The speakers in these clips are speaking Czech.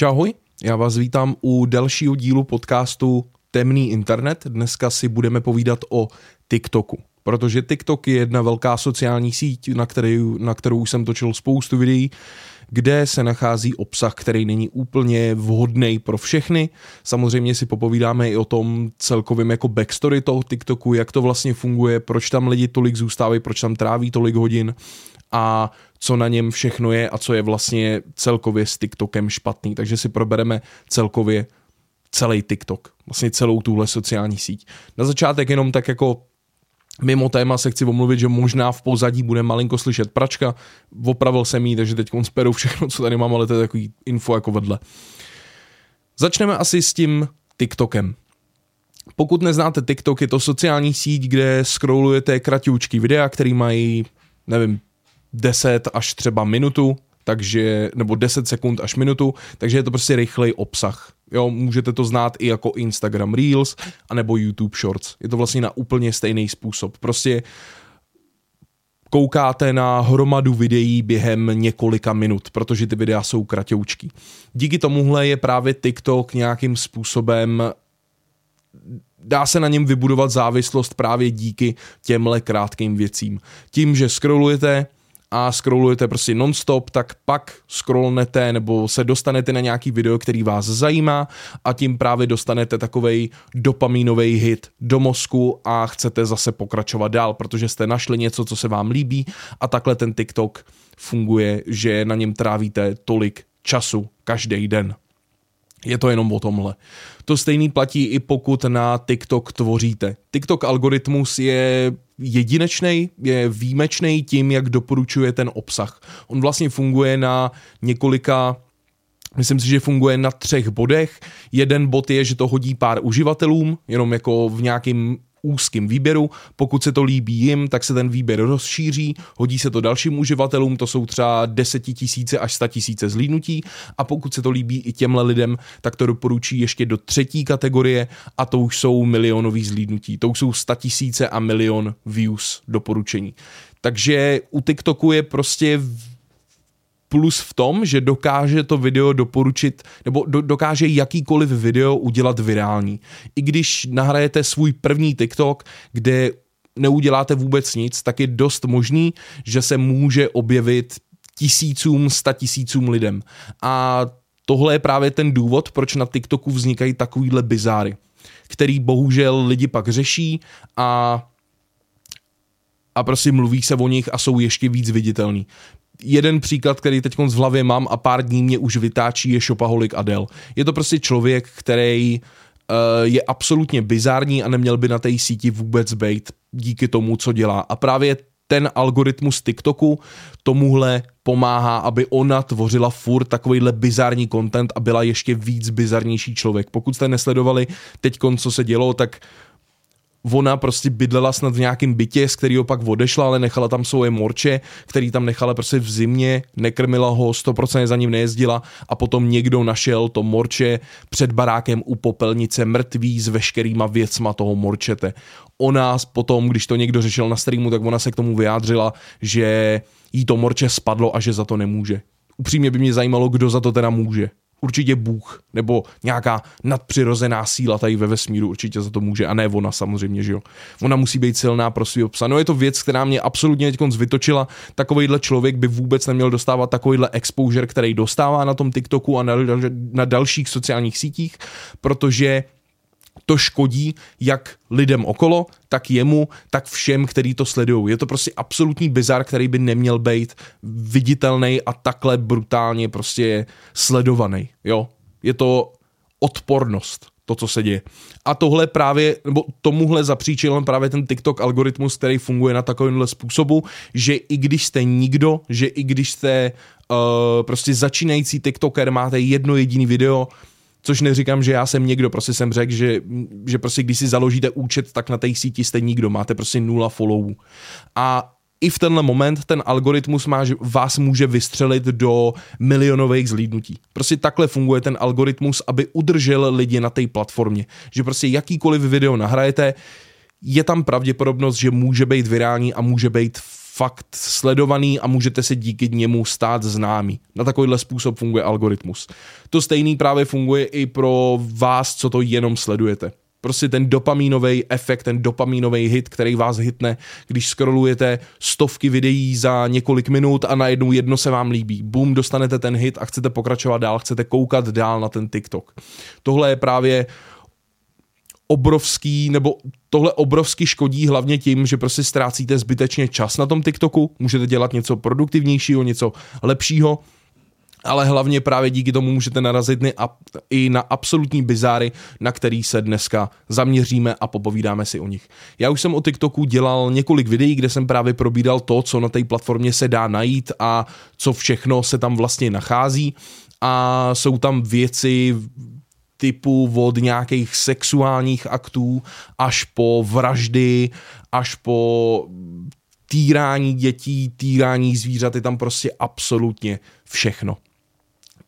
Čau, já vás vítám u dalšího dílu podcastu Temný internet. Dneska si budeme povídat o TikToku, protože TikTok je jedna velká sociální síť, na, který, na kterou jsem točil spoustu videí, kde se nachází obsah, který není úplně vhodný pro všechny. Samozřejmě si popovídáme i o tom celkovém jako backstory toho TikToku, jak to vlastně funguje, proč tam lidi tolik zůstávají, proč tam tráví tolik hodin a co na něm všechno je a co je vlastně celkově s TikTokem špatný. Takže si probereme celkově celý TikTok, vlastně celou tuhle sociální síť. Na začátek jenom tak jako Mimo téma se chci omluvit, že možná v pozadí bude malinko slyšet pračka. Opravil jsem jí, takže teď speru všechno, co tady mám, ale to je takový info jako vedle. Začneme asi s tím TikTokem. Pokud neznáte TikTok, je to sociální síť, kde scrollujete kratěučky videa, který mají, nevím, 10 až třeba minutu, takže, nebo 10 sekund až minutu, takže je to prostě rychlej obsah. Jo, můžete to znát i jako Instagram Reels, anebo YouTube Shorts. Je to vlastně na úplně stejný způsob. Prostě koukáte na hromadu videí během několika minut, protože ty videa jsou kratoučky. Díky tomuhle je právě TikTok nějakým způsobem dá se na něm vybudovat závislost právě díky těmhle krátkým věcím. Tím, že scrollujete, a scrollujete prostě nonstop, tak pak scrollnete nebo se dostanete na nějaký video, který vás zajímá a tím právě dostanete takovej dopamínový hit do mozku a chcete zase pokračovat dál, protože jste našli něco, co se vám líbí a takhle ten TikTok funguje, že na něm trávíte tolik času každý den. Je to jenom o tomhle. To stejný platí i pokud na TikTok tvoříte. TikTok algoritmus je jedinečný, je výjimečný tím, jak doporučuje ten obsah. On vlastně funguje na několika Myslím si, že funguje na třech bodech. Jeden bod je, že to hodí pár uživatelům, jenom jako v nějakém úzkým výběru. Pokud se to líbí jim, tak se ten výběr rozšíří, hodí se to dalším uživatelům, to jsou třeba desetitisíce až tisíce zlídnutí a pokud se to líbí i těmhle lidem, tak to doporučí ještě do třetí kategorie a to už jsou milionový zlídnutí. To už jsou tisíce a milion views doporučení. Takže u TikToku je prostě plus v tom, že dokáže to video doporučit, nebo do, dokáže jakýkoliv video udělat virální. I když nahrajete svůj první TikTok, kde neuděláte vůbec nic, tak je dost možný, že se může objevit tisícům, sta tisícům lidem. A tohle je právě ten důvod, proč na TikToku vznikají takovýhle bizáry, který bohužel lidi pak řeší a a prostě mluví se o nich a jsou ještě víc viditelný jeden příklad, který teď v hlavě mám a pár dní mě už vytáčí, je Shopaholic Adel. Je to prostě člověk, který uh, je absolutně bizární a neměl by na té síti vůbec být díky tomu, co dělá. A právě ten algoritmus TikToku tomuhle pomáhá, aby ona tvořila furt takovýhle bizarní content a byla ještě víc bizarnější člověk. Pokud jste nesledovali teď, co se dělo, tak ona prostě bydlela snad v nějakém bytě, z kterého pak odešla, ale nechala tam svoje morče, který tam nechala prostě v zimě, nekrmila ho, 100% za ním nejezdila a potom někdo našel to morče před barákem u popelnice mrtvý s veškerýma věcma toho morčete. Ona potom, když to někdo řešil na streamu, tak ona se k tomu vyjádřila, že jí to morče spadlo a že za to nemůže. Upřímně by mě zajímalo, kdo za to teda může určitě Bůh nebo nějaká nadpřirozená síla tady ve vesmíru určitě za to může a ne ona samozřejmě, že jo. Ona musí být silná pro svý obsah. No je to věc, která mě absolutně teď vytočila. Takovýhle člověk by vůbec neměl dostávat takovýhle exposure, který dostává na tom TikToku a na, na dalších sociálních sítích, protože to škodí jak lidem okolo, tak jemu, tak všem, který to sledují. Je to prostě absolutní bizar, který by neměl být viditelný a takhle brutálně prostě sledovaný. Jo? Je to odpornost to, co se děje. A tohle právě, nebo tomuhle zapříčil právě ten TikTok algoritmus, který funguje na takovémhle způsobu, že i když jste nikdo, že i když jste uh, prostě začínající TikToker, máte jedno jediný video, což neříkám, že já jsem někdo, prostě jsem řekl, že, že prostě když si založíte účet, tak na té síti jste nikdo, máte prostě nula followů. A i v tenhle moment ten algoritmus má, že vás může vystřelit do milionových zlídnutí. Prostě takhle funguje ten algoritmus, aby udržel lidi na té platformě. Že prostě jakýkoliv video nahrajete, je tam pravděpodobnost, že může být virální a může být fakt sledovaný a můžete se díky němu stát známý. Na takovýhle způsob funguje algoritmus. To stejný právě funguje i pro vás, co to jenom sledujete. Prostě ten dopamínový efekt, ten dopamínový hit, který vás hitne, když scrollujete stovky videí za několik minut a najednou jedno se vám líbí. Boom, dostanete ten hit a chcete pokračovat dál, chcete koukat dál na ten TikTok. Tohle je právě obrovský, nebo tohle obrovsky škodí hlavně tím, že prostě ztrácíte zbytečně čas na tom TikToku, můžete dělat něco produktivnějšího, něco lepšího, ale hlavně právě díky tomu můžete narazit i na absolutní bizáry, na který se dneska zaměříme a popovídáme si o nich. Já už jsem o TikToku dělal několik videí, kde jsem právě probídal to, co na té platformě se dá najít a co všechno se tam vlastně nachází a jsou tam věci typu od nějakých sexuálních aktů až po vraždy, až po týrání dětí, týrání zvířat, je tam prostě absolutně všechno.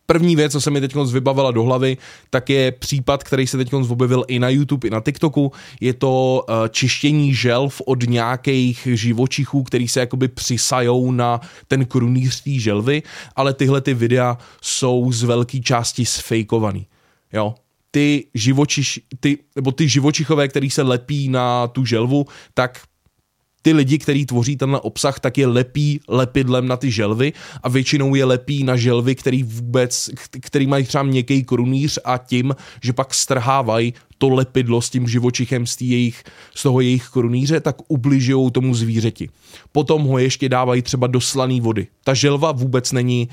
První věc, co se mi teď vybavila do hlavy, tak je případ, který se teď objevil i na YouTube, i na TikToku. Je to uh, čištění želv od nějakých živočichů, který se jakoby přisajou na ten krunýř té želvy, ale tyhle ty videa jsou z velké části sfejkovaný. Jo, ty živočiš, ty, nebo ty živočichové, který se lepí na tu želvu, tak ty lidi, kteří tvoří tenhle obsah, tak je lepí lepidlem na ty želvy a většinou je lepí na želvy, který vůbec, který mají třeba měkký krunýř a tím, že pak strhávají to lepidlo s tím živočichem z, jejich, z toho jejich krunýře, tak ubližují tomu zvířeti. Potom ho ještě dávají třeba do slané vody. Ta želva vůbec není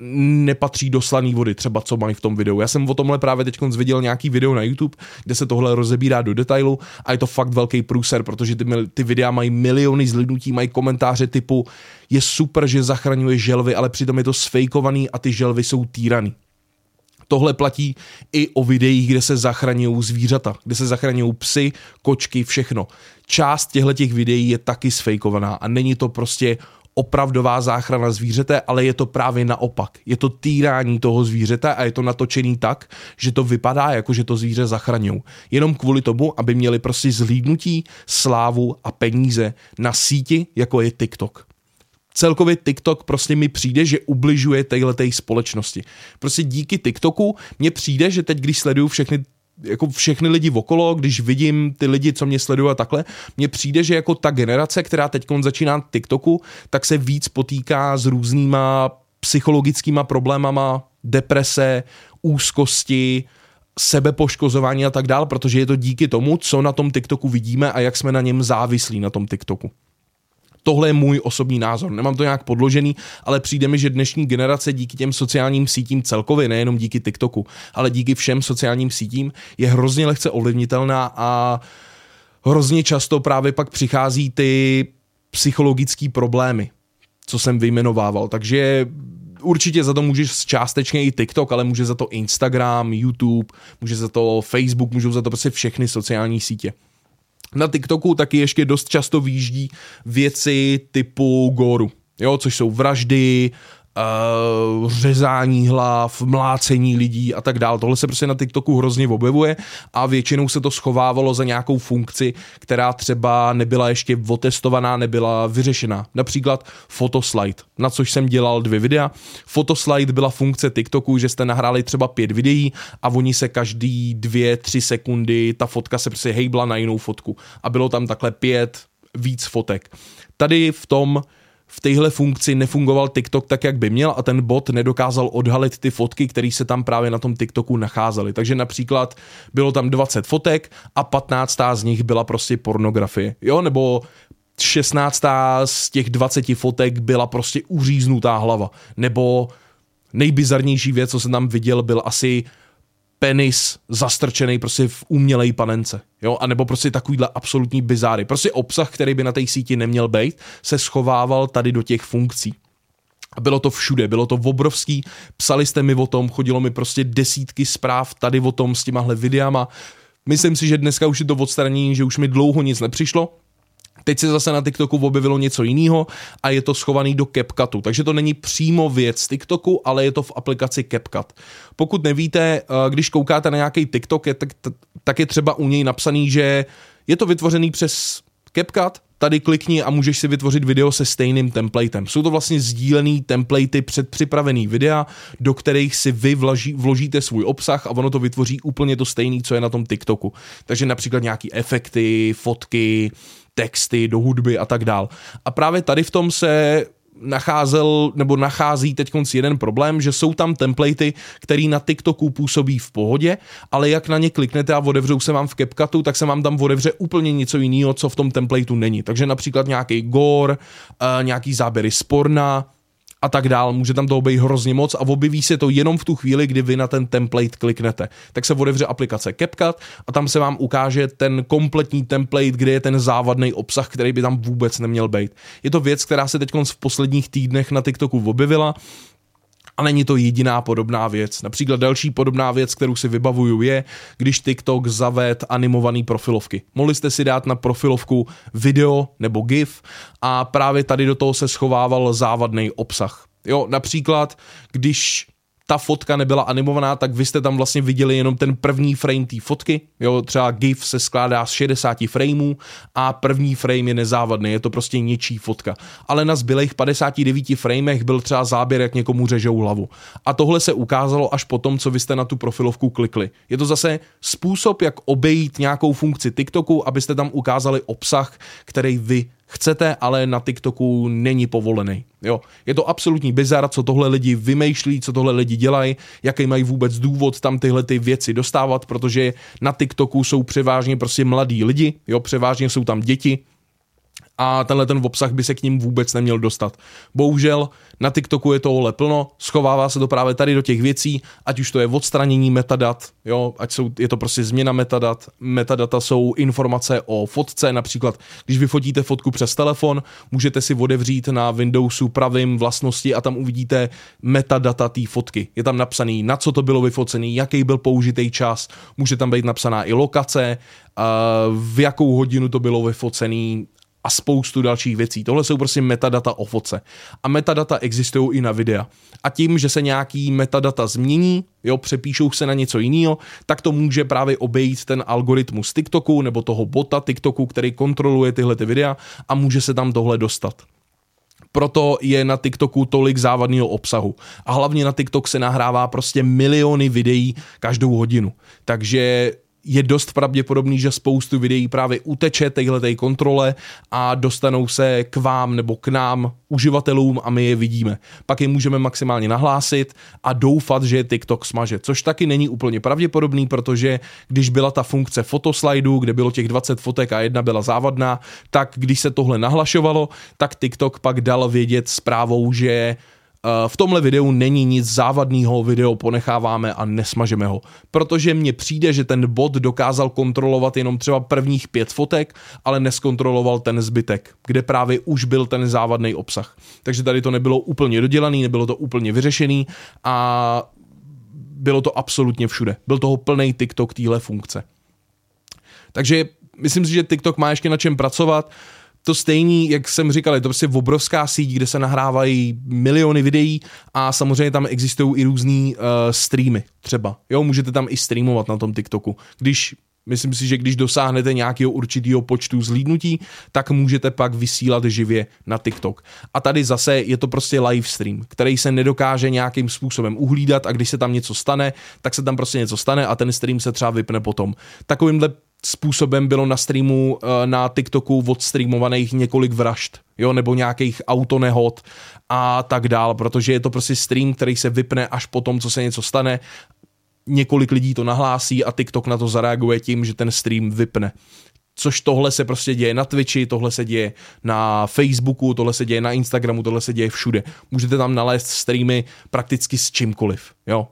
nepatří do slané vody, třeba co mají v tom videu. Já jsem o tomhle právě teď viděl nějaký video na YouTube, kde se tohle rozebírá do detailu a je to fakt velký průser, protože ty, ty videa mají miliony zlidnutí, mají komentáře typu je super, že zachraňuje želvy, ale přitom je to sfejkovaný a ty želvy jsou týraný. Tohle platí i o videích, kde se zachraňují zvířata, kde se zachraňují psy, kočky, všechno. Část těchto těch videí je taky sfejkovaná a není to prostě opravdová záchrana zvířete, ale je to právě naopak. Je to týrání toho zvířete a je to natočený tak, že to vypadá jako, že to zvíře zachraňují. Jenom kvůli tomu, aby měli prostě zhlídnutí, slávu a peníze na síti, jako je TikTok celkově TikTok prostě mi přijde, že ubližuje téhletej společnosti. Prostě díky TikToku mně přijde, že teď, když sleduju všechny jako všechny lidi okolo, když vidím ty lidi, co mě sledují a takhle, mně přijde, že jako ta generace, která teď začíná TikToku, tak se víc potýká s různýma psychologickýma problémama, deprese, úzkosti, sebepoškozování a tak dál, protože je to díky tomu, co na tom TikToku vidíme a jak jsme na něm závislí na tom TikToku. Tohle je můj osobní názor. Nemám to nějak podložený, ale přijde mi, že dnešní generace díky těm sociálním sítím celkově, nejenom díky TikToku, ale díky všem sociálním sítím, je hrozně lehce ovlivnitelná a hrozně často právě pak přichází ty psychologické problémy, co jsem vyjmenovával. Takže určitě za to můžeš částečně i TikTok, ale může za to Instagram, YouTube, může za to Facebook, můžou za to prostě všechny sociální sítě. Na TikToku taky ještě dost často výjíždí věci typu goru, jo, což jsou vraždy, uh, řezání hlav, mlácení lidí a tak dále. Tohle se prostě na TikToku hrozně objevuje a většinou se to schovávalo za nějakou funkci, která třeba nebyla ještě otestovaná, nebyla vyřešená. Například Photoslide, na což jsem dělal dvě videa. Photoslide byla funkce TikToku, že jste nahráli třeba pět videí a oni se každý dvě, tři sekundy, ta fotka se prostě hejbla na jinou fotku a bylo tam takhle pět víc fotek. Tady v tom v téhle funkci nefungoval TikTok tak, jak by měl a ten bot nedokázal odhalit ty fotky, které se tam právě na tom TikToku nacházely. Takže například bylo tam 20 fotek a 15 z nich byla prostě pornografie. Jo, nebo 16 z těch 20 fotek byla prostě uříznutá hlava. Nebo nejbizarnější věc, co jsem tam viděl, byl asi penis zastrčený prostě v umělej panence, jo, a nebo prostě takovýhle absolutní bizáry. Prostě obsah, který by na té síti neměl být, se schovával tady do těch funkcí. A bylo to všude, bylo to obrovský, psali jste mi o tom, chodilo mi prostě desítky zpráv tady o tom s těmahle videama. Myslím si, že dneska už je to odstranění, že už mi dlouho nic nepřišlo, Teď se zase na TikToku objevilo něco jiného a je to schovaný do CapCutu, takže to není přímo věc TikToku, ale je to v aplikaci CapCut. Pokud nevíte, eh, když koukáte na nějaký TikTok, tak, tak je třeba u něj napsaný, že je to vytvořený přes CapCut, tady klikni a můžeš si vytvořit video se stejným templatem. Jsou to vlastně sdílený templatey předpřipravený videa, do kterých si vy vloží, vložíte svůj obsah a ono to vytvoří úplně to stejný, co je na tom TikToku. Takže například nějaký efekty, fotky, texty do hudby a tak dál. A právě tady v tom se nacházel nebo nachází teď jeden problém, že jsou tam templatey, který na TikToku působí v pohodě, ale jak na ně kliknete a otevřou se vám v CapCutu, tak se vám tam otevře úplně něco jiného, co v tom templateu není. Takže například nějaký gore, uh, nějaký záběry z porna, a tak dál. Může tam toho být hrozně moc a objeví se to jenom v tu chvíli, kdy vy na ten template kliknete. Tak se otevře aplikace CapCut a tam se vám ukáže ten kompletní template, kde je ten závadný obsah, který by tam vůbec neměl být. Je to věc, která se teď v posledních týdnech na TikToku objevila. A není to jediná podobná věc. Například další podobná věc, kterou si vybavuju, je, když TikTok zaved animované profilovky. Mohli jste si dát na profilovku video nebo GIF a právě tady do toho se schovával závadný obsah. Jo, například, když ta fotka nebyla animovaná, tak vy jste tam vlastně viděli jenom ten první frame té fotky. Jo, třeba GIF se skládá z 60 frameů a první frame je nezávadný, je to prostě něčí fotka. Ale na zbylých 59 framech byl třeba záběr, jak někomu řežou hlavu. A tohle se ukázalo až po tom, co vy jste na tu profilovku klikli. Je to zase způsob, jak obejít nějakou funkci TikToku, abyste tam ukázali obsah, který vy chcete, ale na TikToku není povolený. Jo, je to absolutní bizar, co tohle lidi vymýšlí, co tohle lidi dělají, jaký mají vůbec důvod tam tyhle ty věci dostávat, protože na TikToku jsou převážně prostě mladí lidi, jo, převážně jsou tam děti, a tenhle ten obsah by se k ním vůbec neměl dostat. Bohužel na TikToku je tohle plno, schovává se to právě tady do těch věcí, ať už to je odstranění metadat, jo, ať jsou, je to prostě změna metadat. Metadata jsou informace o fotce, například když vyfotíte fotku přes telefon, můžete si odevřít na Windowsu pravým vlastnosti a tam uvidíte metadata té fotky. Je tam napsaný, na co to bylo vyfocený, jaký byl použitý čas, může tam být napsaná i lokace, v jakou hodinu to bylo vyfocený a spoustu dalších věcí. Tohle jsou prostě metadata o fotce. A metadata existují i na videa. A tím, že se nějaký metadata změní, jo, přepíšou se na něco jiného, tak to může právě obejít ten algoritmus TikToku nebo toho bota TikToku, který kontroluje tyhle ty videa a může se tam tohle dostat. Proto je na TikToku tolik závadného obsahu. A hlavně na TikTok se nahrává prostě miliony videí každou hodinu. Takže je dost pravděpodobný, že spoustu videí právě uteče téhle kontrole a dostanou se k vám nebo k nám, uživatelům a my je vidíme. Pak je můžeme maximálně nahlásit a doufat, že je TikTok smaže, což taky není úplně pravděpodobný, protože když byla ta funkce fotoslajdu, kde bylo těch 20 fotek a jedna byla závadná, tak když se tohle nahlašovalo, tak TikTok pak dal vědět zprávou, že v tomhle videu není nic závadného, video ponecháváme a nesmažeme ho. Protože mně přijde, že ten bot dokázal kontrolovat jenom třeba prvních pět fotek, ale neskontroloval ten zbytek, kde právě už byl ten závadný obsah. Takže tady to nebylo úplně dodělaný, nebylo to úplně vyřešený a bylo to absolutně všude. Byl toho plný TikTok téhle funkce. Takže myslím si, že TikTok má ještě na čem pracovat. Uh, to stejný, jak jsem říkal, je to prostě obrovská síť, kde se nahrávají miliony videí a samozřejmě tam existují i různý uh, streamy třeba. Jo, můžete tam i streamovat na tom TikToku. Když Myslím si, že když dosáhnete nějakého určitého počtu zlídnutí, tak můžete pak vysílat živě na TikTok. A tady zase je to prostě live stream, který se nedokáže nějakým způsobem uhlídat a když se tam něco stane, tak se tam prostě něco stane a ten stream se třeba vypne potom. Takovýmhle způsobem bylo na streamu eh, na TikToku odstreamovaných několik vražd, jo, nebo nějakých autonehod a tak dál, protože je to prostě stream, který se vypne až po tom, co se něco stane. Několik lidí to nahlásí a TikTok na to zareaguje tím, že ten stream vypne což tohle se prostě děje na Twitchi, tohle se děje na Facebooku, tohle se děje na Instagramu, tohle se děje všude. Můžete tam nalézt streamy prakticky s čímkoliv, jo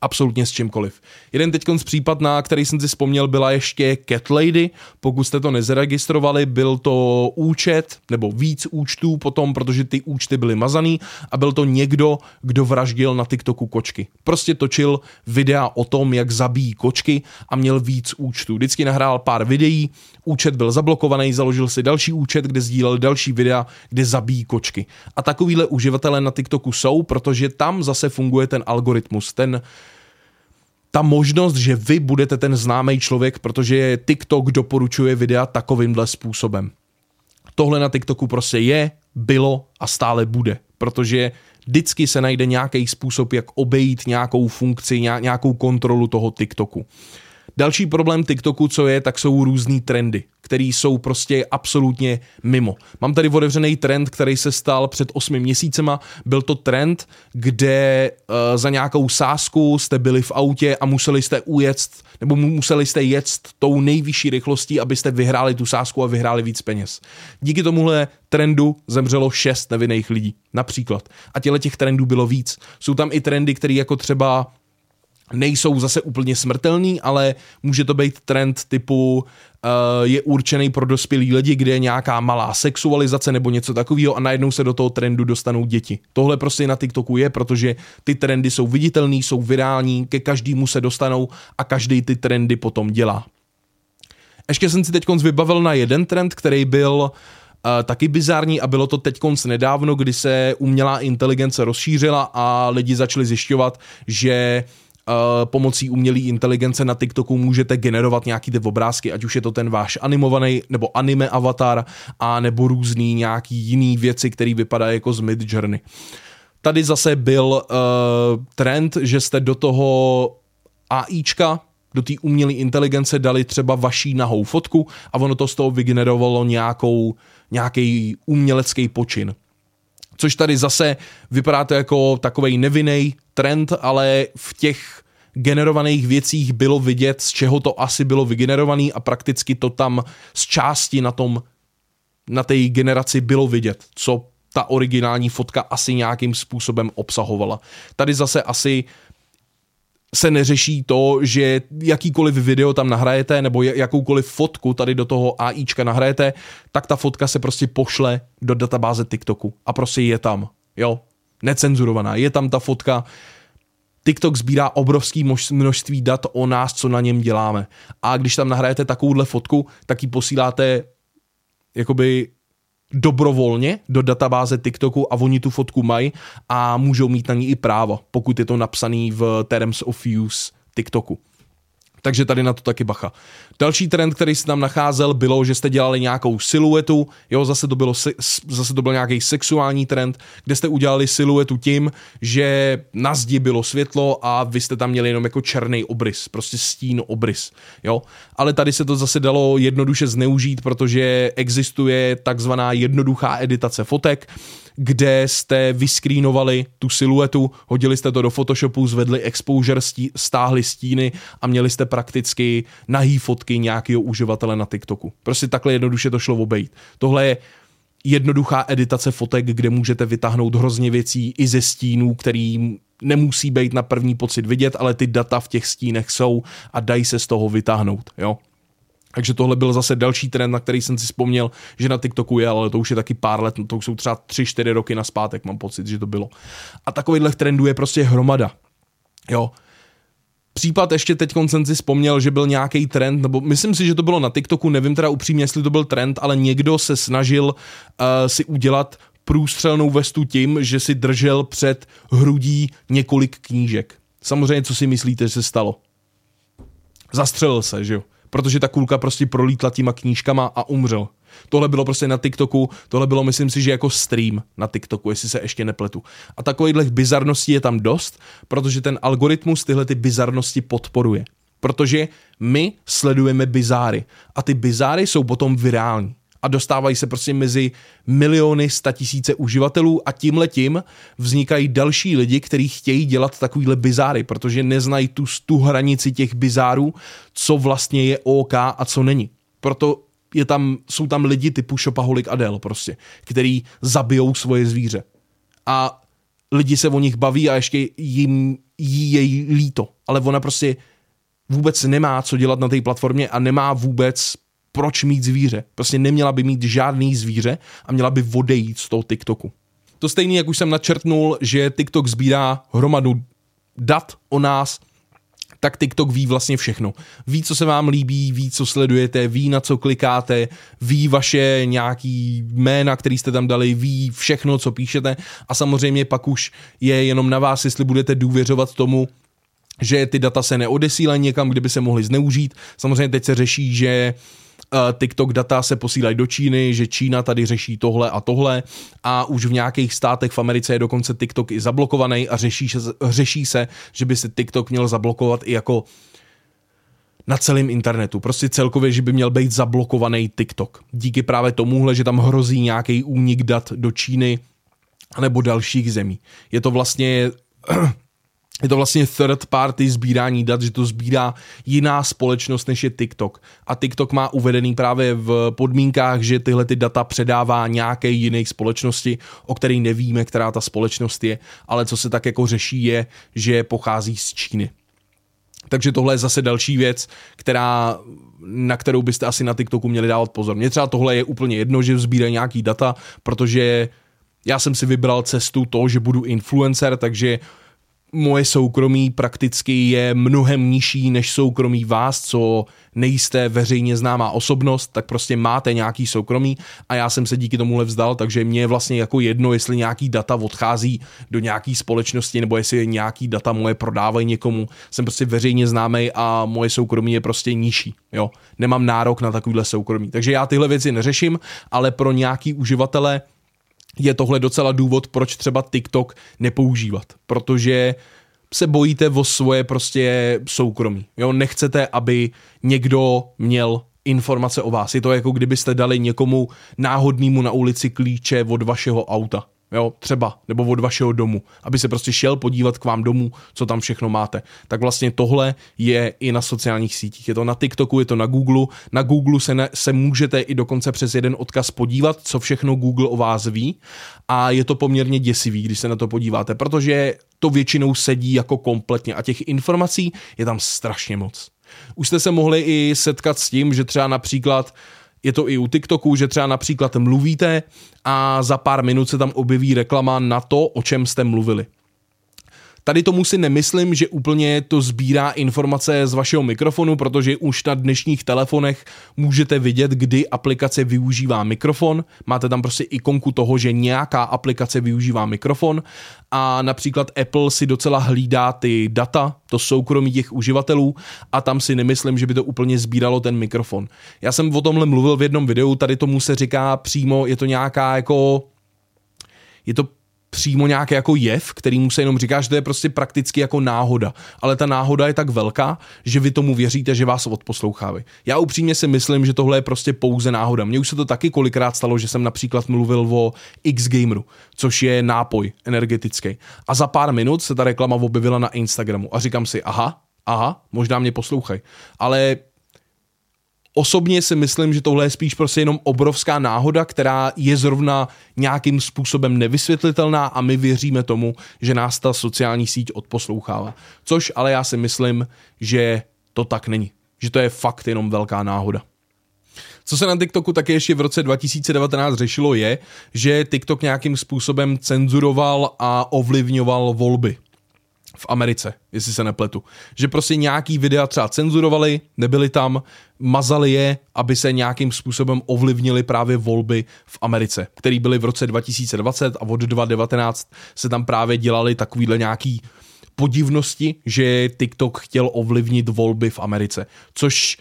absolutně s čímkoliv. Jeden teď z případ, na který jsem si vzpomněl, byla ještě Cat Lady. Pokud jste to nezaregistrovali, byl to účet, nebo víc účtů potom, protože ty účty byly mazaný a byl to někdo, kdo vraždil na TikToku kočky. Prostě točil videa o tom, jak zabíjí kočky a měl víc účtů. Vždycky nahrál pár videí, účet byl zablokovaný, založil si další účet, kde sdílel další videa, kde zabíjí kočky. A takovýhle uživatelé na TikToku jsou, protože tam zase funguje ten algoritmus, ten ta možnost, že vy budete ten známý člověk, protože TikTok doporučuje videa takovýmhle způsobem. Tohle na TikToku prostě je, bylo a stále bude, protože vždycky se najde nějaký způsob, jak obejít nějakou funkci, nějakou kontrolu toho TikToku. Další problém TikToku, co je, tak jsou různý trendy, které jsou prostě absolutně mimo. Mám tady otevřený trend, který se stal před osmi měsícema. Byl to trend, kde uh, za nějakou sásku jste byli v autě a museli jste ujet, nebo museli jste jet tou nejvyšší rychlostí, abyste vyhráli tu sásku a vyhráli víc peněz. Díky tomuhle trendu zemřelo šest nevinných lidí, například. A těle těch trendů bylo víc. Jsou tam i trendy, které jako třeba nejsou zase úplně smrtelný, ale může to být trend typu uh, je určený pro dospělí lidi, kde je nějaká malá sexualizace nebo něco takového a najednou se do toho trendu dostanou děti. Tohle prostě na TikToku je, protože ty trendy jsou viditelný, jsou virální, ke každému se dostanou a každý ty trendy potom dělá. Ještě jsem si teď vybavil na jeden trend, který byl uh, taky bizární a bylo to teď nedávno, kdy se umělá inteligence rozšířila a lidi začali zjišťovat, že pomocí umělé inteligence na TikToku můžete generovat nějaký ty obrázky, ať už je to ten váš animovaný nebo anime avatar, a nebo různý nějaký jiný věci, které vypadají jako z Mid Journey. Tady zase byl uh, trend, že jste do toho AIčka, do té umělé inteligence dali třeba vaší nahou fotku a ono to z toho vygenerovalo nějakou, nějaký umělecký počin což tady zase vypadá to jako takový nevinný trend, ale v těch generovaných věcích bylo vidět, z čeho to asi bylo vygenerovaný a prakticky to tam z části na tom, na té generaci bylo vidět, co ta originální fotka asi nějakým způsobem obsahovala. Tady zase asi se neřeší to, že jakýkoliv video tam nahrajete nebo jakoukoliv fotku tady do toho AIčka nahrajete, tak ta fotka se prostě pošle do databáze TikToku a prostě je tam, jo, necenzurovaná, je tam ta fotka, TikTok sbírá obrovský množství dat o nás, co na něm děláme. A když tam nahrajete takovouhle fotku, tak ji posíláte jakoby dobrovolně do databáze TikToku a oni tu fotku mají a můžou mít na ní i právo, pokud je to napsaný v Terms of Use TikToku. Takže tady na to taky bacha. Další trend, který se tam nacházel, bylo, že jste dělali nějakou siluetu, jo, zase to, bylo, zase to byl nějaký sexuální trend, kde jste udělali siluetu tím, že na zdi bylo světlo a vy jste tam měli jenom jako černý obrys, prostě stín obrys, jo. Ale tady se to zase dalo jednoduše zneužít, protože existuje takzvaná jednoduchá editace fotek, kde jste vyskrýnovali tu siluetu, hodili jste to do Photoshopu, zvedli exposure, stí, stáhli stíny a měli jste prakticky nahý fotky nějakého uživatele na TikToku. Prostě takhle jednoduše to šlo obejít. Tohle je jednoduchá editace fotek, kde můžete vytáhnout hrozně věcí i ze stínů, který nemusí být na první pocit vidět, ale ty data v těch stínech jsou a dají se z toho vytáhnout, jo. Takže tohle byl zase další trend, na který jsem si vzpomněl, že na TikToku je, ale to už je taky pár let, to jsou třeba 3-4 roky na zpátek, mám pocit, že to bylo. A takovýchhle trendů je prostě hromada. Jo. Případ ještě teď jsem si vzpomněl, že byl nějaký trend, nebo myslím si, že to bylo na TikToku, nevím teda upřímně, jestli to byl trend, ale někdo se snažil uh, si udělat průstřelnou vestu tím, že si držel před hrudí několik knížek. Samozřejmě, co si myslíte, že se stalo? Zastřelil se, že jo? Protože ta kulka prostě prolítla těma knížkama a umřel. Tohle bylo prostě na TikToku, tohle bylo myslím si, že jako stream na TikToku, jestli se ještě nepletu. A takových bizarností je tam dost, protože ten algoritmus tyhle ty bizarnosti podporuje. Protože my sledujeme bizáry a ty bizáry jsou potom virální a dostávají se prostě mezi miliony, statisíce uživatelů a tím letím vznikají další lidi, kteří chtějí dělat takovýhle bizáry, protože neznají tu, tu hranici těch bizárů, co vlastně je OK a co není. Proto je tam, jsou tam lidi typu Shopaholic Adele prostě, který zabijou svoje zvíře. A lidi se o nich baví a ještě jim jí jej líto. Ale ona prostě vůbec nemá co dělat na té platformě a nemá vůbec proč mít zvíře. Prostě neměla by mít žádný zvíře a měla by odejít z toho TikToku. To stejný, jak už jsem načrtnul, že TikTok sbírá hromadu dat o nás, tak TikTok ví vlastně všechno. Ví, co se vám líbí, ví, co sledujete, ví, na co klikáte, ví vaše nějaký jména, který jste tam dali, ví všechno, co píšete a samozřejmě pak už je jenom na vás, jestli budete důvěřovat tomu, že ty data se neodesílají někam, kde by se mohly zneužít. Samozřejmě teď se řeší, že Eh, TikTok data se posílají do Číny, že Čína tady řeší tohle a tohle a už v nějakých státech v Americe je dokonce TikTok i zablokovaný a řeší řeší se že by se TikTok měl zablokovat i jako na celém internetu. Prostě celkově, že by měl být zablokovaný TikTok. Díky právě tomuhle, že tam hrozí nějaký únik dat do Číny nebo dalších zemí. Je to vlastně je to vlastně third party sbírání dat, že to sbírá jiná společnost než je TikTok. A TikTok má uvedený právě v podmínkách, že tyhle ty data předává nějaké jiné společnosti, o které nevíme, která ta společnost je, ale co se tak jako řeší je, že pochází z Číny. Takže tohle je zase další věc, která, na kterou byste asi na TikToku měli dávat pozor. Mně třeba tohle je úplně jedno, že sbírají nějaký data, protože já jsem si vybral cestu to, že budu influencer, takže moje soukromí prakticky je mnohem nižší než soukromí vás, co nejste veřejně známá osobnost, tak prostě máte nějaký soukromí a já jsem se díky tomuhle vzdal, takže mě je vlastně jako jedno, jestli nějaký data odchází do nějaký společnosti nebo jestli nějaký data moje prodávají někomu. Jsem prostě veřejně známý a moje soukromí je prostě nižší. Jo? Nemám nárok na takovýhle soukromí. Takže já tyhle věci neřeším, ale pro nějaký uživatele je tohle docela důvod, proč třeba TikTok nepoužívat, protože se bojíte o svoje prostě soukromí. Jo, nechcete, aby někdo měl informace o vás. Je to jako kdybyste dali někomu náhodnému na ulici klíče od vašeho auta jo, třeba, nebo od vašeho domu, aby se prostě šel podívat k vám domů, co tam všechno máte. Tak vlastně tohle je i na sociálních sítích. Je to na TikToku, je to na Google. Na Google se, ne, se můžete i dokonce přes jeden odkaz podívat, co všechno Google o vás ví a je to poměrně děsivý, když se na to podíváte, protože to většinou sedí jako kompletně a těch informací je tam strašně moc. Už jste se mohli i setkat s tím, že třeba například je to i u TikToku, že třeba například mluvíte a za pár minut se tam objeví reklama na to, o čem jste mluvili. Tady tomu si nemyslím, že úplně to sbírá informace z vašeho mikrofonu, protože už na dnešních telefonech můžete vidět, kdy aplikace využívá mikrofon. Máte tam prostě ikonku toho, že nějaká aplikace využívá mikrofon a například Apple si docela hlídá ty data, to soukromí těch uživatelů a tam si nemyslím, že by to úplně sbíralo ten mikrofon. Já jsem o tomhle mluvil v jednom videu, tady tomu se říká přímo, je to nějaká jako je to přímo nějaký jako jev, který mu se jenom říká, že to je prostě prakticky jako náhoda. Ale ta náhoda je tak velká, že vy tomu věříte, že vás odposlouchávají. Já upřímně si myslím, že tohle je prostě pouze náhoda. Mně už se to taky kolikrát stalo, že jsem například mluvil o X-Gameru, což je nápoj energetický. A za pár minut se ta reklama objevila na Instagramu. A říkám si, aha, aha, možná mě poslouchají. Ale Osobně si myslím, že tohle je spíš prostě jenom obrovská náhoda, která je zrovna nějakým způsobem nevysvětlitelná a my věříme tomu, že nás ta sociální síť odposlouchává. Což ale já si myslím, že to tak není. Že to je fakt jenom velká náhoda. Co se na TikToku také ještě v roce 2019 řešilo je, že TikTok nějakým způsobem cenzuroval a ovlivňoval volby v Americe, jestli se nepletu. Že prostě nějaký videa třeba cenzurovali, nebyli tam, mazali je, aby se nějakým způsobem ovlivnili právě volby v Americe, které byly v roce 2020 a od 2019 se tam právě dělali takovýhle nějaký podivnosti, že TikTok chtěl ovlivnit volby v Americe, což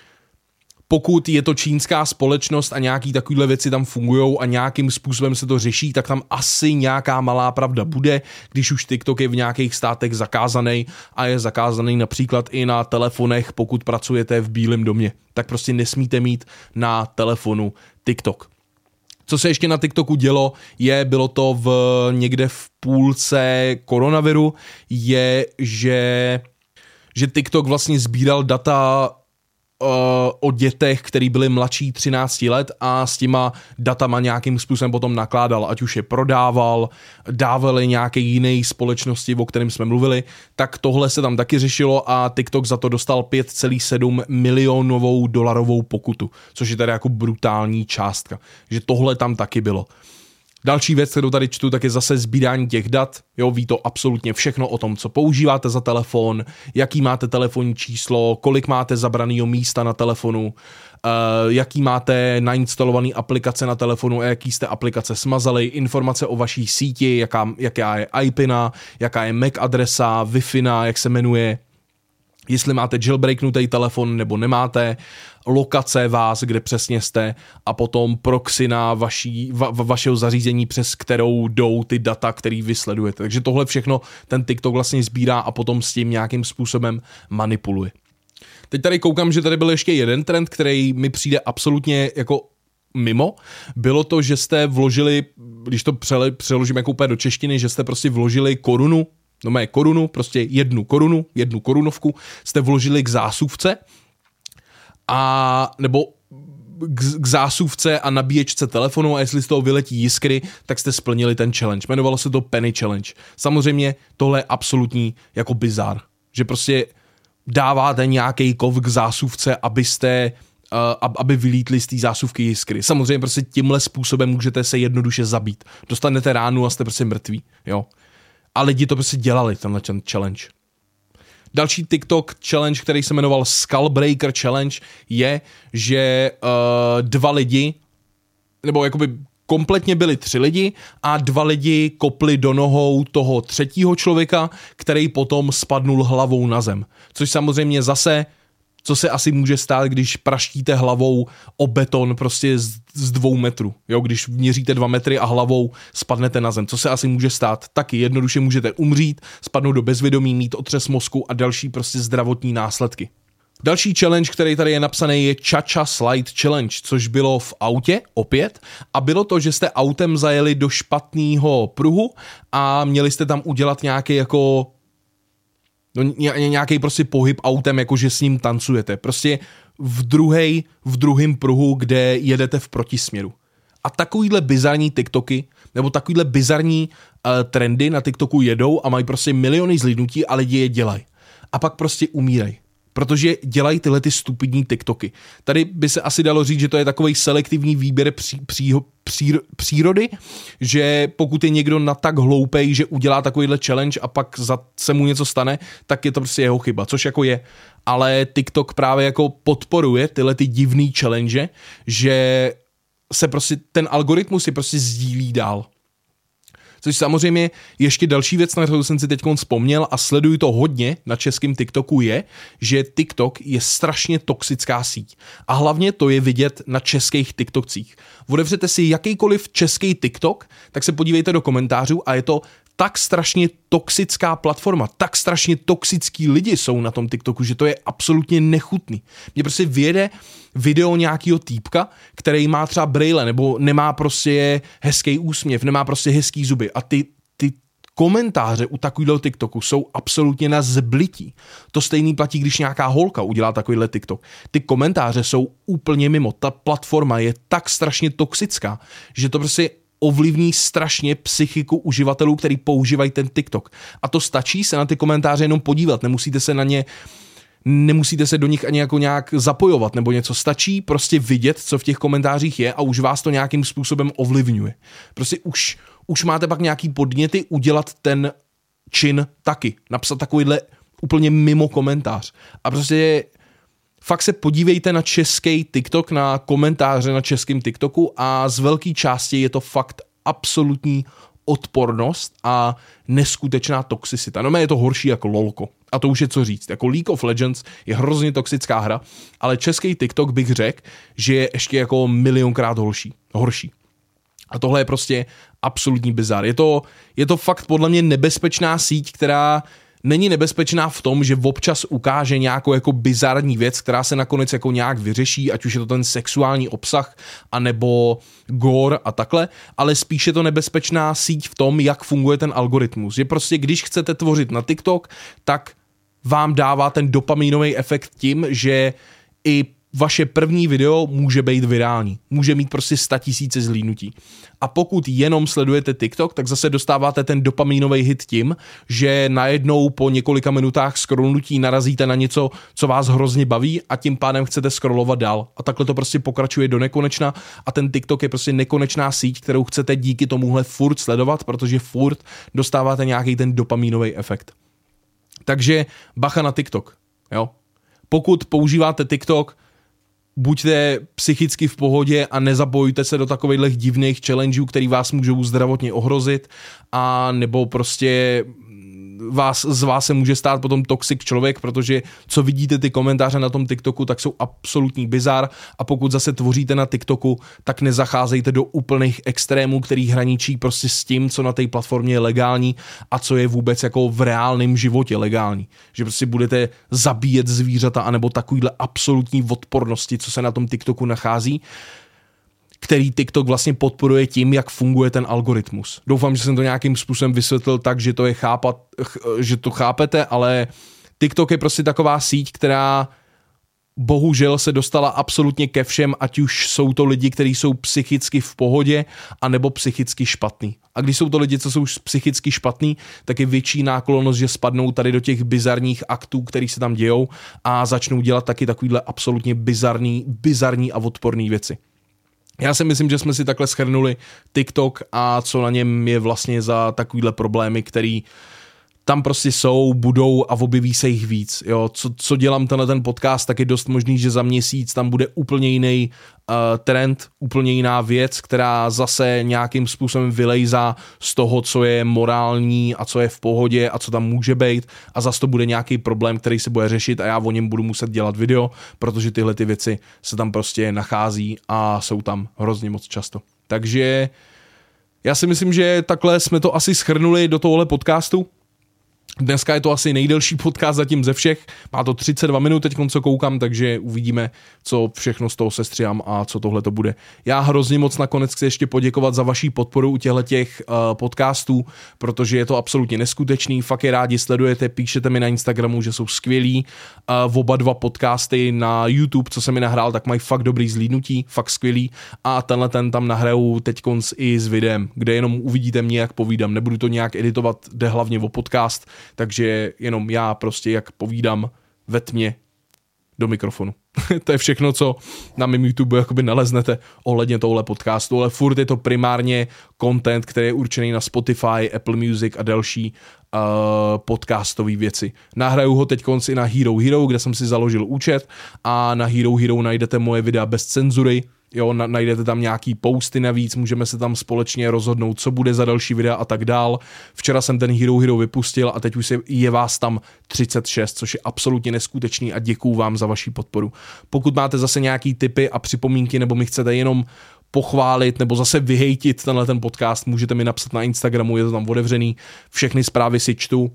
pokud je to čínská společnost a nějaký takovýhle věci tam fungují a nějakým způsobem se to řeší, tak tam asi nějaká malá pravda bude, když už TikTok je v nějakých státech zakázaný a je zakázaný například i na telefonech, pokud pracujete v Bílém domě. Tak prostě nesmíte mít na telefonu TikTok. Co se ještě na TikToku dělo, je, bylo to v někde v půlce koronaviru, je, že že TikTok vlastně sbíral data o dětech, který byli mladší 13 let a s těma datama nějakým způsobem potom nakládal, ať už je prodával, dávali nějaké jiné společnosti, o kterém jsme mluvili, tak tohle se tam taky řešilo a TikTok za to dostal 5,7 milionovou dolarovou pokutu, což je tady jako brutální částka. Že tohle tam taky bylo. Další věc, kterou tady čtu, tak je zase sbírání těch dat. Jo, ví to absolutně všechno o tom, co používáte za telefon, jaký máte telefonní číslo, kolik máte zabraného místa na telefonu, uh, jaký máte nainstalovaný aplikace na telefonu a jaký jste aplikace smazali, informace o vaší síti, jaká, jaká je IPina, jaká je MAC adresa, Wi-Fi, jak se jmenuje, jestli máte jailbreaknutý telefon nebo nemáte, lokace vás, kde přesně jste a potom proxy na vaší, va, vašeho zařízení, přes kterou jdou ty data, který vy sledujete. Takže tohle všechno ten TikTok vlastně sbírá a potom s tím nějakým způsobem manipuluje. Teď tady koukám, že tady byl ještě jeden trend, který mi přijde absolutně jako mimo. Bylo to, že jste vložili, když to přeložím jako úplně do češtiny, že jste prostě vložili korunu no mé korunu, prostě jednu korunu, jednu korunovku jste vložili k zásuvce a nebo k, k zásuvce a nabíječce telefonu a jestli z toho vyletí jiskry, tak jste splnili ten challenge. Jmenovalo se to Penny Challenge. Samozřejmě tohle je absolutní jako bizar, že prostě dáváte nějaký kov k zásuvce, abyste uh, aby vylítly z té zásuvky jiskry. Samozřejmě prostě tímhle způsobem můžete se jednoduše zabít. Dostanete ránu a jste prostě mrtví, jo a lidi to prostě dělali, tenhle ten challenge. Další TikTok challenge, který se jmenoval Skullbreaker Challenge, je, že uh, dva lidi, nebo jakoby kompletně byli tři lidi a dva lidi kopli do nohou toho třetího člověka, který potom spadnul hlavou na zem. Což samozřejmě zase co se asi může stát, když praštíte hlavou o beton prostě z, z dvou metrů. Jo, když měříte dva metry a hlavou spadnete na zem. Co se asi může stát? Taky jednoduše můžete umřít, spadnout do bezvědomí, mít otřes mozku a další prostě zdravotní následky. Další challenge, který tady je napsaný, je Chacha Slide Challenge, což bylo v autě opět a bylo to, že jste autem zajeli do špatného pruhu a měli jste tam udělat nějaký jako No nějaký prostě pohyb autem, jakože s ním tancujete. Prostě v druhej, v druhém pruhu, kde jedete v protisměru. A takovýhle bizarní TikToky, nebo takovýhle bizarní uh, trendy na TikToku jedou a mají prostě miliony zlídnutí a lidi je dělají. A pak prostě umírají protože dělají tyhle ty stupidní TikToky. Tady by se asi dalo říct, že to je takový selektivní výběr pří, pří, pří, přírody, že pokud je někdo na tak hloupej, že udělá takovýhle challenge a pak za, se mu něco stane, tak je to prostě jeho chyba, což jako je. Ale TikTok právě jako podporuje tyhle ty divný challenge, že se prostě ten algoritmus si prostě sdílí dál. Což samozřejmě ještě další věc, na kterou jsem si teď vzpomněl a sleduju to hodně na českém TikToku je, že TikTok je strašně toxická síť. A hlavně to je vidět na českých TikTokcích. Otevřete si jakýkoliv český TikTok, tak se podívejte do komentářů a je to tak strašně toxická platforma, tak strašně toxický lidi jsou na tom TikToku, že to je absolutně nechutný. Mně prostě vyjede video nějakého týpka, který má třeba brýle, nebo nemá prostě hezký úsměv, nemá prostě hezký zuby a ty, ty komentáře u takového TikToku jsou absolutně na zblití. To stejný platí, když nějaká holka udělá takovýhle TikTok. Ty komentáře jsou úplně mimo. Ta platforma je tak strašně toxická, že to prostě ovlivní strašně psychiku uživatelů, který používají ten TikTok. A to stačí se na ty komentáře jenom podívat, nemusíte se na ně nemusíte se do nich ani jako nějak zapojovat nebo něco. Stačí prostě vidět, co v těch komentářích je a už vás to nějakým způsobem ovlivňuje. Prostě už, už máte pak nějaký podněty udělat ten čin taky. Napsat takovýhle úplně mimo komentář. A prostě fakt se podívejte na český TikTok, na komentáře na českém TikToku a z velké části je to fakt absolutní odpornost a neskutečná toxicita. No je to horší jako lolko. A to už je co říct. Jako League of Legends je hrozně toxická hra, ale český TikTok bych řekl, že je ještě jako milionkrát horší. horší. A tohle je prostě absolutní bizar. Je to, je to fakt podle mě nebezpečná síť, která není nebezpečná v tom, že občas ukáže nějakou jako bizarní věc, která se nakonec jako nějak vyřeší, ať už je to ten sexuální obsah, anebo gore a takhle, ale spíše je to nebezpečná síť v tom, jak funguje ten algoritmus. Že prostě když chcete tvořit na TikTok, tak vám dává ten dopamínový efekt tím, že i vaše první video může být virální. Může mít prostě tisíce zlínutí. A pokud jenom sledujete TikTok, tak zase dostáváte ten dopamínový hit tím, že najednou po několika minutách scrollnutí narazíte na něco, co vás hrozně baví a tím pádem chcete scrollovat dál. A takhle to prostě pokračuje do nekonečna a ten TikTok je prostě nekonečná síť, kterou chcete díky tomuhle furt sledovat, protože furt dostáváte nějaký ten dopamínový efekt. Takže bacha na TikTok. Jo? Pokud používáte TikTok, buďte psychicky v pohodě a nezabojujte se do takových divných challengeů, který vás můžou zdravotně ohrozit a nebo prostě vás, z vás se může stát potom toxic člověk, protože co vidíte ty komentáře na tom TikToku, tak jsou absolutní bizar a pokud zase tvoříte na TikToku, tak nezacházejte do úplných extrémů, který hraničí prostě s tím, co na té platformě je legální a co je vůbec jako v reálném životě legální. Že prostě budete zabíjet zvířata anebo takovýhle absolutní odpornosti, co se na tom TikToku nachází který TikTok vlastně podporuje tím, jak funguje ten algoritmus. Doufám, že jsem to nějakým způsobem vysvětlil tak, že to je chápat, že to chápete, ale TikTok je prostě taková síť, která bohužel se dostala absolutně ke všem, ať už jsou to lidi, kteří jsou psychicky v pohodě, anebo psychicky špatný. A když jsou to lidi, co jsou psychicky špatný, tak je větší náklonost, že spadnou tady do těch bizarních aktů, které se tam dějou a začnou dělat taky takovýhle absolutně bizarní, bizarní a odporné věci. Já si myslím, že jsme si takhle schrnuli TikTok a co na něm je vlastně za takovýhle problémy, který tam prostě jsou, budou a objeví se jich víc. Jo. Co, co dělám tenhle ten podcast, tak je dost možný, že za měsíc tam bude úplně jiný uh, trend, úplně jiná věc, která zase nějakým způsobem vylejzá z toho, co je morální a co je v pohodě a co tam může být a zase to bude nějaký problém, který se bude řešit a já o něm budu muset dělat video, protože tyhle ty věci se tam prostě nachází a jsou tam hrozně moc často. Takže já si myslím, že takhle jsme to asi schrnuli do tohohle podcastu. Dneska je to asi nejdelší podcast zatím ze všech. Má to 32 minut teď, co koukám, takže uvidíme, co všechno z toho sestřihám a co tohle to bude. Já hrozně moc nakonec chci ještě poděkovat za vaší podporu u těchto těch uh, podcastů, protože je to absolutně neskutečný. Fakt je rádi sledujete, píšete mi na Instagramu, že jsou skvělí. Uh, oba dva podcasty na YouTube, co jsem mi nahrál, tak mají fakt dobrý zlídnutí, fakt skvělý. A tenhle ten tam nahraju teď i s videem, kde jenom uvidíte mě, jak povídám. Nebudu to nějak editovat, jde hlavně o podcast takže jenom já prostě jak povídám ve tmě do mikrofonu. to je všechno, co na mém YouTube jakoby naleznete ohledně tohle podcastu, ale furt je to primárně content, který je určený na Spotify, Apple Music a další uh, podcastové věci. Nahraju ho teď konci na Hero Hero, kde jsem si založil účet a na Hero Hero najdete moje videa bez cenzury, jo, na, najdete tam nějaký posty navíc, můžeme se tam společně rozhodnout, co bude za další videa a tak dál. Včera jsem ten Hero Hero vypustil a teď už je vás tam 36, což je absolutně neskutečný a děkuju vám za vaši podporu. Pokud máte zase nějaký tipy a připomínky nebo mi chcete jenom pochválit nebo zase vyhejtit tenhle ten podcast, můžete mi napsat na Instagramu, je to tam otevřený, všechny zprávy si čtu,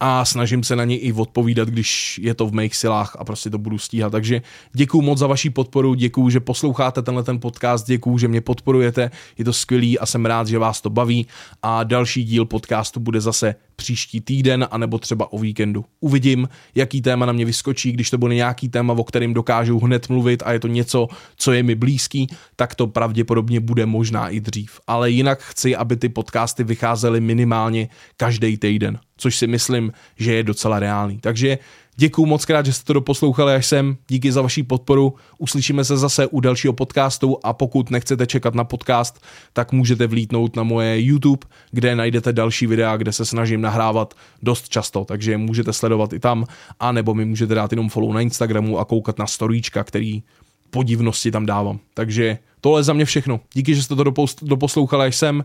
a snažím se na ně i odpovídat, když je to v mých silách a prostě to budu stíhat. Takže děkuji moc za vaši podporu, děkuji, že posloucháte tenhle ten podcast, děkuji, že mě podporujete, je to skvělý a jsem rád, že vás to baví a další díl podcastu bude zase příští týden, anebo třeba o víkendu. Uvidím, jaký téma na mě vyskočí, když to bude nějaký téma, o kterém dokážu hned mluvit a je to něco, co je mi blízký, tak to pravděpodobně bude možná i dřív. Ale jinak chci, aby ty podcasty vycházely minimálně každý týden, což si myslím, že je docela reálný. Takže Děkuji moc krát, že jste to doposlouchali až sem. Díky za vaši podporu. Uslyšíme se zase u dalšího podcastu a pokud nechcete čekat na podcast, tak můžete vlítnout na moje YouTube, kde najdete další videa, kde se snažím nahrávat dost často, takže můžete sledovat i tam, a nebo mi můžete dát jenom follow na Instagramu a koukat na storíčka, který podivnosti tam dávám. Takže tohle je za mě všechno. Díky, že jste to doposlouchali až sem.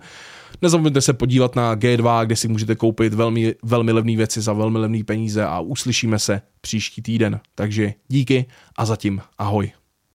Nezapomeňte se podívat na G2, kde si můžete koupit velmi, velmi levné věci za velmi levné peníze a uslyšíme se příští týden. Takže díky a zatím ahoj.